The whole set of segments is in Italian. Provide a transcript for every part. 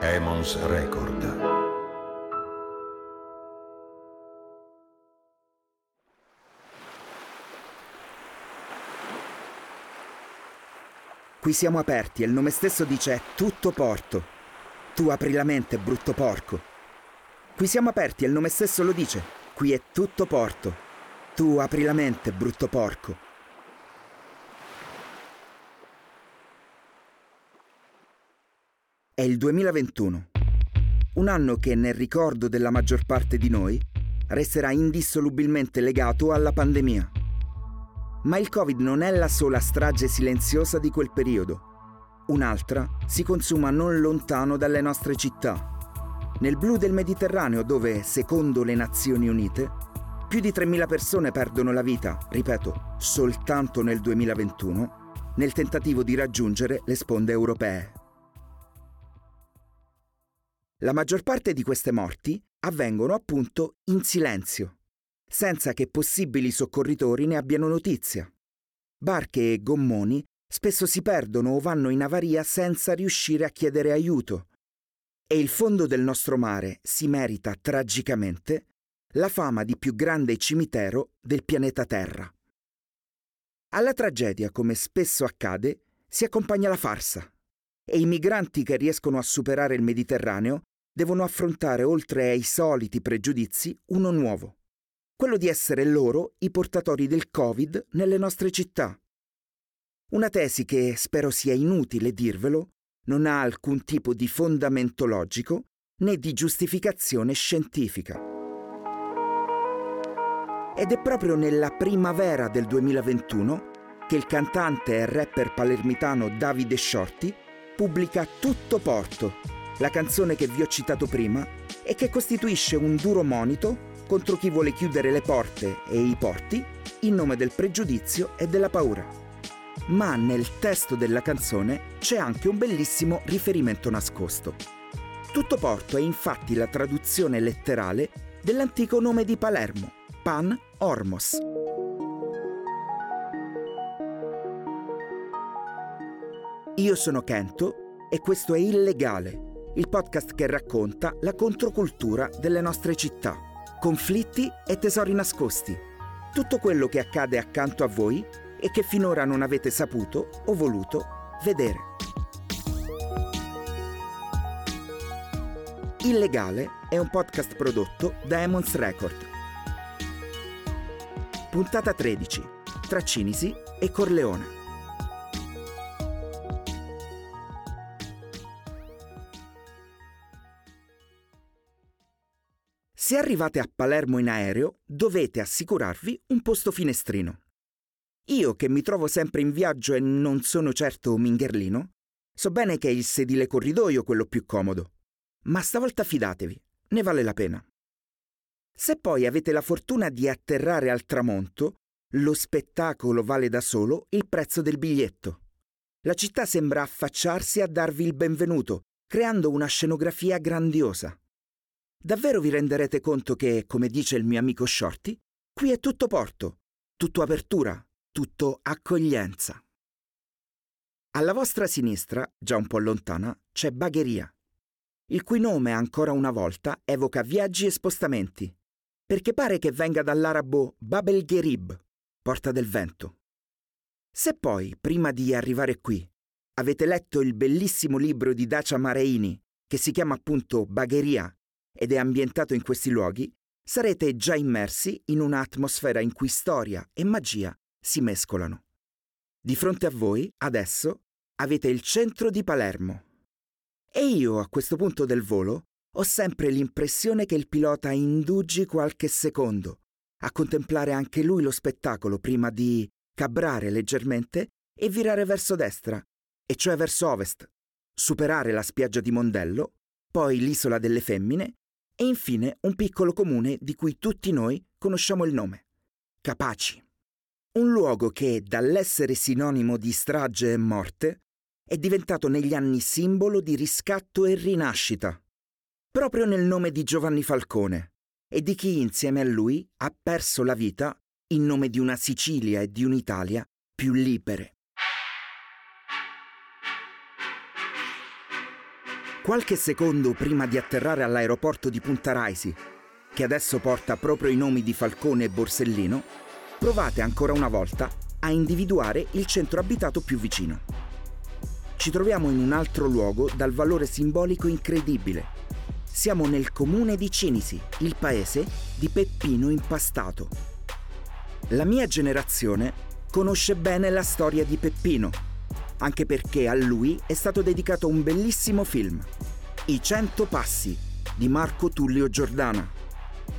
Emons Record. Qui siamo aperti e il nome stesso dice tutto porto. Tu apri la mente, brutto porco. Qui siamo aperti e il nome stesso lo dice. Qui è tutto porto. Tu apri la mente, brutto porco. È il 2021. Un anno che nel ricordo della maggior parte di noi resterà indissolubilmente legato alla pandemia. Ma il Covid non è la sola strage silenziosa di quel periodo. Un'altra si consuma non lontano dalle nostre città, nel blu del Mediterraneo dove, secondo le Nazioni Unite, più di 3.000 persone perdono la vita, ripeto, soltanto nel 2021, nel tentativo di raggiungere le sponde europee. La maggior parte di queste morti avvengono appunto in silenzio, senza che possibili soccorritori ne abbiano notizia. Barche e gommoni spesso si perdono o vanno in avaria senza riuscire a chiedere aiuto. E il fondo del nostro mare si merita tragicamente la fama di più grande cimitero del pianeta Terra. Alla tragedia, come spesso accade, si accompagna la farsa e i migranti che riescono a superare il Mediterraneo devono affrontare oltre ai soliti pregiudizi uno nuovo, quello di essere loro i portatori del Covid nelle nostre città. Una tesi che, spero sia inutile dirvelo, non ha alcun tipo di fondamento logico né di giustificazione scientifica. Ed è proprio nella primavera del 2021 che il cantante e rapper palermitano Davide Shorty pubblica Tutto Porto, la canzone che vi ho citato prima e che costituisce un duro monito contro chi vuole chiudere le porte e i porti in nome del pregiudizio e della paura. Ma nel testo della canzone c'è anche un bellissimo riferimento nascosto. Tutto Porto è infatti la traduzione letterale dell'antico nome di Palermo, Pan Ormos. Io sono Kento e questo è Illegale, il podcast che racconta la controcultura delle nostre città, conflitti e tesori nascosti, tutto quello che accade accanto a voi e che finora non avete saputo o voluto vedere. Illegale è un podcast prodotto da Emons Record. Puntata 13. Tra Cinisi e Corleone. Se arrivate a Palermo in aereo, dovete assicurarvi un posto finestrino. Io, che mi trovo sempre in viaggio e non sono certo mingherlino, so bene che è il sedile corridoio quello più comodo. Ma stavolta fidatevi, ne vale la pena. Se poi avete la fortuna di atterrare al tramonto, lo spettacolo vale da solo il prezzo del biglietto. La città sembra affacciarsi a darvi il benvenuto, creando una scenografia grandiosa. Davvero vi renderete conto che, come dice il mio amico Shorty, qui è tutto porto, tutto apertura, tutto accoglienza. Alla vostra sinistra, già un po' lontana, c'è Bagheria, il cui nome ancora una volta evoca viaggi e spostamenti, perché pare che venga dall'arabo Babel Gherib, porta del vento. Se poi, prima di arrivare qui, avete letto il bellissimo libro di Dacia Mareini, che si chiama appunto Bagheria ed è ambientato in questi luoghi, sarete già immersi in un'atmosfera in cui storia e magia si mescolano. Di fronte a voi, adesso, avete il centro di Palermo. E io, a questo punto del volo, ho sempre l'impressione che il pilota indugi qualche secondo a contemplare anche lui lo spettacolo prima di cabrare leggermente e virare verso destra, e cioè verso ovest, superare la spiaggia di Mondello, poi l'isola delle femmine e infine un piccolo comune di cui tutti noi conosciamo il nome, Capaci. Un luogo che, dall'essere sinonimo di strage e morte, è diventato negli anni simbolo di riscatto e rinascita, proprio nel nome di Giovanni Falcone e di chi insieme a lui ha perso la vita in nome di una Sicilia e di un'Italia più libere. Qualche secondo prima di atterrare all'aeroporto di Punta Raisi, che adesso porta proprio i nomi di Falcone e Borsellino, provate ancora una volta a individuare il centro abitato più vicino. Ci troviamo in un altro luogo dal valore simbolico incredibile. Siamo nel comune di Cinisi, il paese di Peppino Impastato. La mia generazione conosce bene la storia di Peppino, anche perché a lui è stato dedicato un bellissimo film, I Cento Passi, di Marco Tullio Giordana,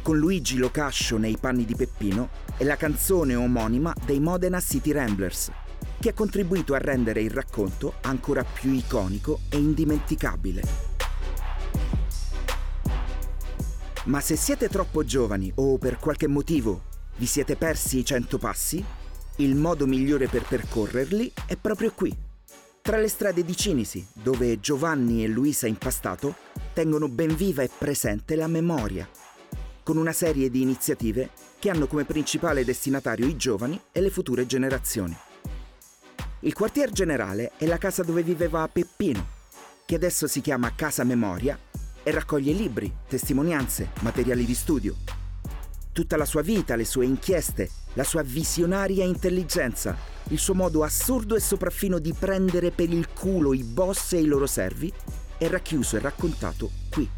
con Luigi Locascio nei panni di Peppino e la canzone omonima dei Modena City Ramblers, che ha contribuito a rendere il racconto ancora più iconico e indimenticabile. Ma se siete troppo giovani o per qualche motivo vi siete persi i cento passi, il modo migliore per percorrerli è proprio qui, tra le strade di Cinisi, dove Giovanni e Luisa Impastato tengono ben viva e presente la memoria, con una serie di iniziative che hanno come principale destinatario i giovani e le future generazioni. Il quartier generale è la casa dove viveva Peppino, che adesso si chiama Casa Memoria e raccoglie libri, testimonianze, materiali di studio. Tutta la sua vita, le sue inchieste, la sua visionaria intelligenza, il suo modo assurdo e sopraffino di prendere per il culo i boss e i loro servi, è racchiuso e raccontato qui.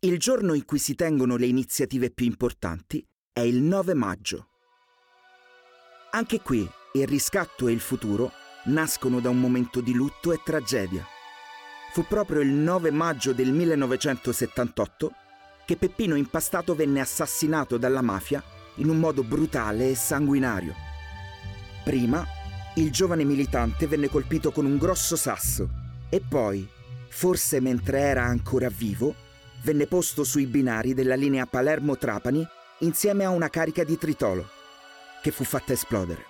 Il giorno in cui si tengono le iniziative più importanti è il 9 maggio. Anche qui il riscatto e il futuro nascono da un momento di lutto e tragedia. Fu proprio il 9 maggio del 1978 che Peppino Impastato venne assassinato dalla mafia in un modo brutale e sanguinario. Prima, il giovane militante venne colpito con un grosso sasso e poi, forse mentre era ancora vivo, venne posto sui binari della linea Palermo-Trapani insieme a una carica di tritolo, che fu fatta esplodere.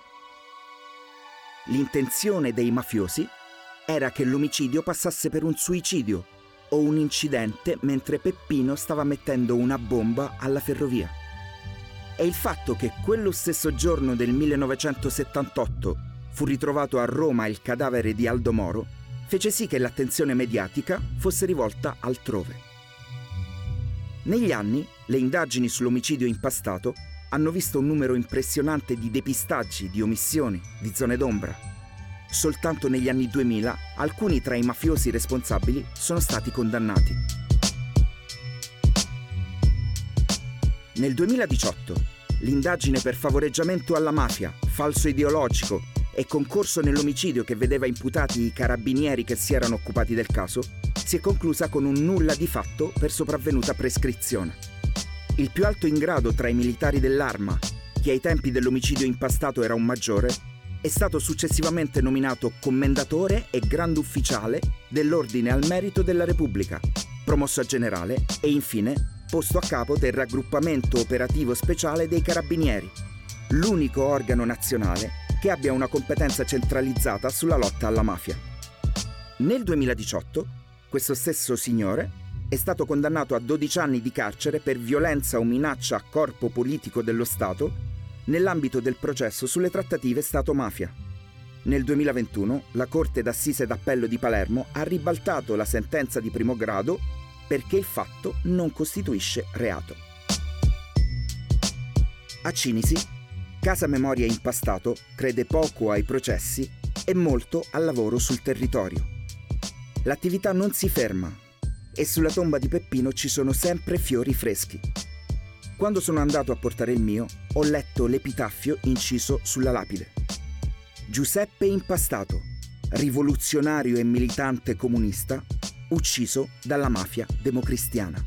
L'intenzione dei mafiosi era che l'omicidio passasse per un suicidio o un incidente mentre Peppino stava mettendo una bomba alla ferrovia. E il fatto che quello stesso giorno del 1978 fu ritrovato a Roma il cadavere di Aldo Moro fece sì che l'attenzione mediatica fosse rivolta altrove. Negli anni, le indagini sull'omicidio impastato hanno visto un numero impressionante di depistaggi, di omissioni, di zone d'ombra. Soltanto negli anni 2000 alcuni tra i mafiosi responsabili sono stati condannati. Nel 2018, l'indagine per favoreggiamento alla mafia, falso ideologico e concorso nell'omicidio che vedeva imputati i carabinieri che si erano occupati del caso si è conclusa con un nulla di fatto per sopravvenuta prescrizione. Il più alto in grado tra i militari dell'arma, che ai tempi dell'omicidio impastato era un maggiore, è stato successivamente nominato commendatore e grande ufficiale dell'Ordine al Merito della Repubblica, promosso a generale e infine posto a capo del raggruppamento operativo speciale dei Carabinieri, l'unico organo nazionale che abbia una competenza centralizzata sulla lotta alla mafia. Nel 2018 questo stesso signore è stato condannato a 12 anni di carcere per violenza o minaccia a corpo politico dello Stato nell'ambito del processo sulle trattative Stato-mafia. Nel 2021 la Corte d'Assise d'Appello di Palermo ha ribaltato la sentenza di primo grado perché il fatto non costituisce reato. A Cinisi, Casa Memoria Impastato crede poco ai processi e molto al lavoro sul territorio. L'attività non si ferma e sulla tomba di Peppino ci sono sempre fiori freschi. Quando sono andato a portare il mio, ho letto l'epitaffio inciso sulla lapide. Giuseppe Impastato, rivoluzionario e militante comunista, ucciso dalla mafia democristiana.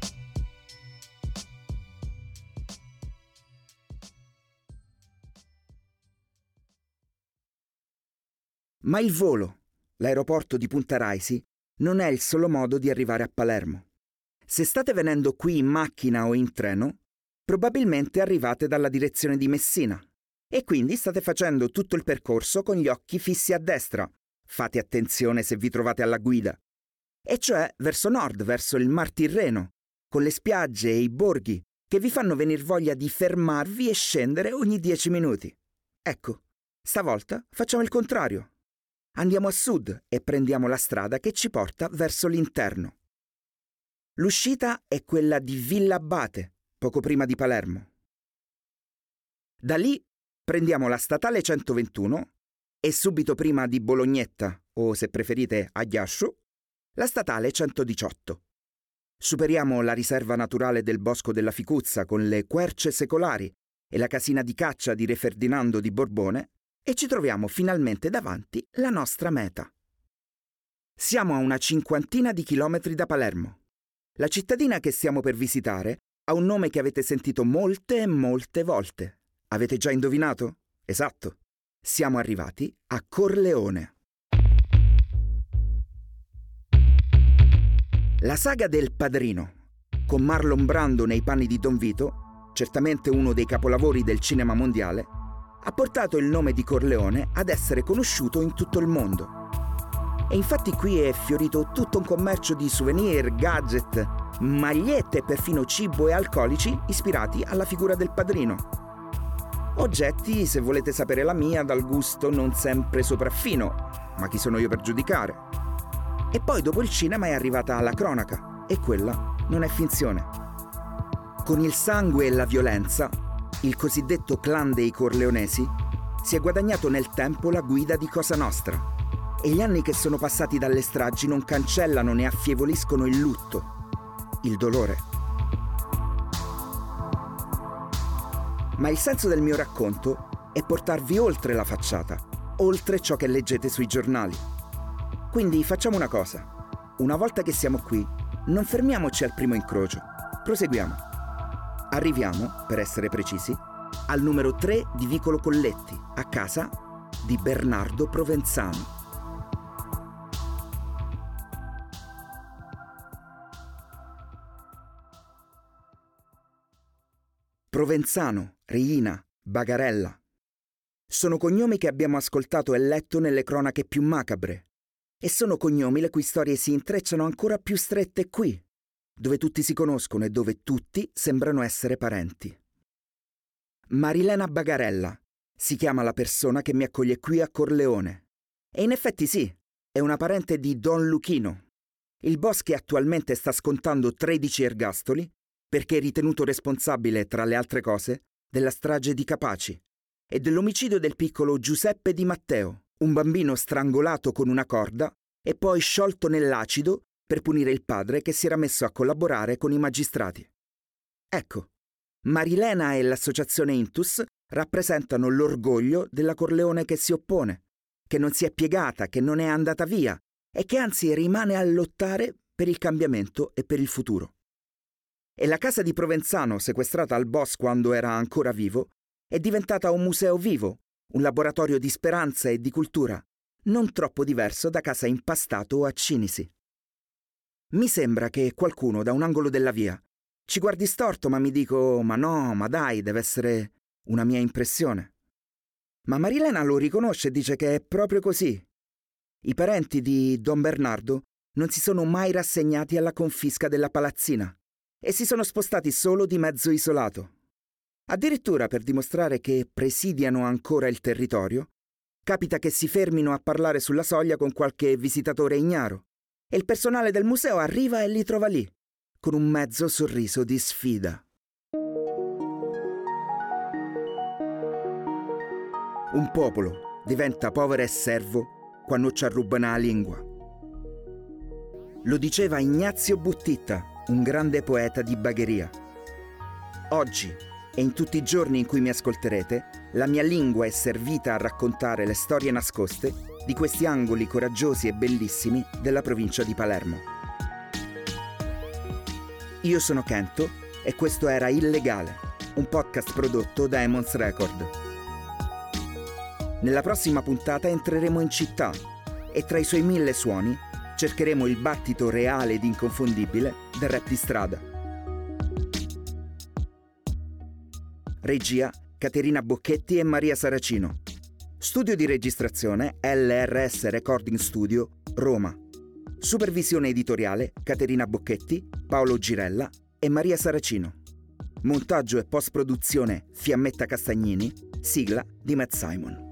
Ma il volo, l'aeroporto di Punta Raisi, non è il solo modo di arrivare a Palermo. Se state venendo qui in macchina o in treno, probabilmente arrivate dalla direzione di Messina e quindi state facendo tutto il percorso con gli occhi fissi a destra. Fate attenzione se vi trovate alla guida. E cioè verso nord, verso il Mar Tirreno, con le spiagge e i borghi che vi fanno venir voglia di fermarvi e scendere ogni dieci minuti. Ecco, stavolta facciamo il contrario. Andiamo a sud e prendiamo la strada che ci porta verso l'interno. L'uscita è quella di Villa Abate, poco prima di Palermo. Da lì prendiamo la statale 121 e subito prima di Bolognetta, o se preferite Agliascio, la statale 118. Superiamo la riserva naturale del Bosco della Ficuzza con le querce secolari e la casina di caccia di Re Ferdinando di Borbone e ci troviamo finalmente davanti la nostra meta. Siamo a una cinquantina di chilometri da Palermo. La cittadina che stiamo per visitare ha un nome che avete sentito molte e molte volte. Avete già indovinato? Esatto. Siamo arrivati a Corleone. La saga del Padrino, con Marlon Brando nei panni di Don Vito, certamente uno dei capolavori del cinema mondiale, ha portato il nome di Corleone ad essere conosciuto in tutto il mondo. E infatti qui è fiorito tutto un commercio di souvenir, gadget, magliette e perfino cibo e alcolici ispirati alla figura del padrino. Oggetti, se volete sapere la mia, dal gusto non sempre sopraffino, ma chi sono io per giudicare? E poi dopo il cinema è arrivata la cronaca, e quella non è finzione. Con il sangue e la violenza il cosiddetto clan dei Corleonesi, si è guadagnato nel tempo la guida di Cosa Nostra e gli anni che sono passati dalle stragi non cancellano né affievoliscono il lutto, il dolore. Ma il senso del mio racconto è portarvi oltre la facciata, oltre ciò che leggete sui giornali. Quindi facciamo una cosa. Una volta che siamo qui, non fermiamoci al primo incrocio, proseguiamo. Arriviamo, per essere precisi, al numero 3 di Vicolo Colletti, a casa di Bernardo Provenzano. Provenzano, Reina, Bagarella. Sono cognomi che abbiamo ascoltato e letto nelle cronache più macabre. E sono cognomi le cui storie si intrecciano ancora più strette qui, dove tutti si conoscono e dove tutti sembrano essere parenti. Marilena Bagarella si chiama la persona che mi accoglie qui a Corleone. E in effetti sì, è una parente di Don Luchino, il boss che attualmente sta scontando 13 ergastoli perché è ritenuto responsabile, tra le altre cose, della strage di Capaci e dell'omicidio del piccolo Giuseppe Di Matteo, un bambino strangolato con una corda e poi sciolto nell'acido per punire il padre che si era messo a collaborare con i magistrati. Ecco, Marilena e l'associazione Intus rappresentano l'orgoglio della Corleone che si oppone, che non si è piegata, che non è andata via e che anzi rimane a lottare per il cambiamento e per il futuro. E la casa di Provenzano, sequestrata al boss quando era ancora vivo, è diventata un museo vivo, un laboratorio di speranza e di cultura, non troppo diverso da casa impastato a Cinisi. Mi sembra che qualcuno da un angolo della via ci guardi storto, ma mi dico: Ma no, ma dai, deve essere una mia impressione. Ma Marilena lo riconosce e dice che è proprio così. I parenti di Don Bernardo non si sono mai rassegnati alla confisca della palazzina e si sono spostati solo di mezzo isolato. Addirittura per dimostrare che presidiano ancora il territorio, capita che si fermino a parlare sulla soglia con qualche visitatore ignaro e il personale del museo arriva e li trova lì, con un mezzo sorriso di sfida. un popolo diventa povero e servo quando ci arrubano la lingua. Lo diceva Ignazio Buttitta, un grande poeta di bagheria. Oggi e in tutti i giorni in cui mi ascolterete, la mia lingua è servita a raccontare le storie nascoste di questi angoli coraggiosi e bellissimi della provincia di Palermo. Io sono Kento e questo era Illegale, un podcast prodotto da Emons Record. Nella prossima puntata entreremo in città e tra i suoi mille suoni cercheremo il battito reale ed inconfondibile del rap di strada. Regia Caterina Bocchetti e Maria Saracino. Studio di registrazione LRS Recording Studio, Roma. Supervisione editoriale Caterina Bocchetti, Paolo Girella e Maria Saracino. Montaggio e post-produzione Fiammetta Castagnini, sigla di Matt Simon.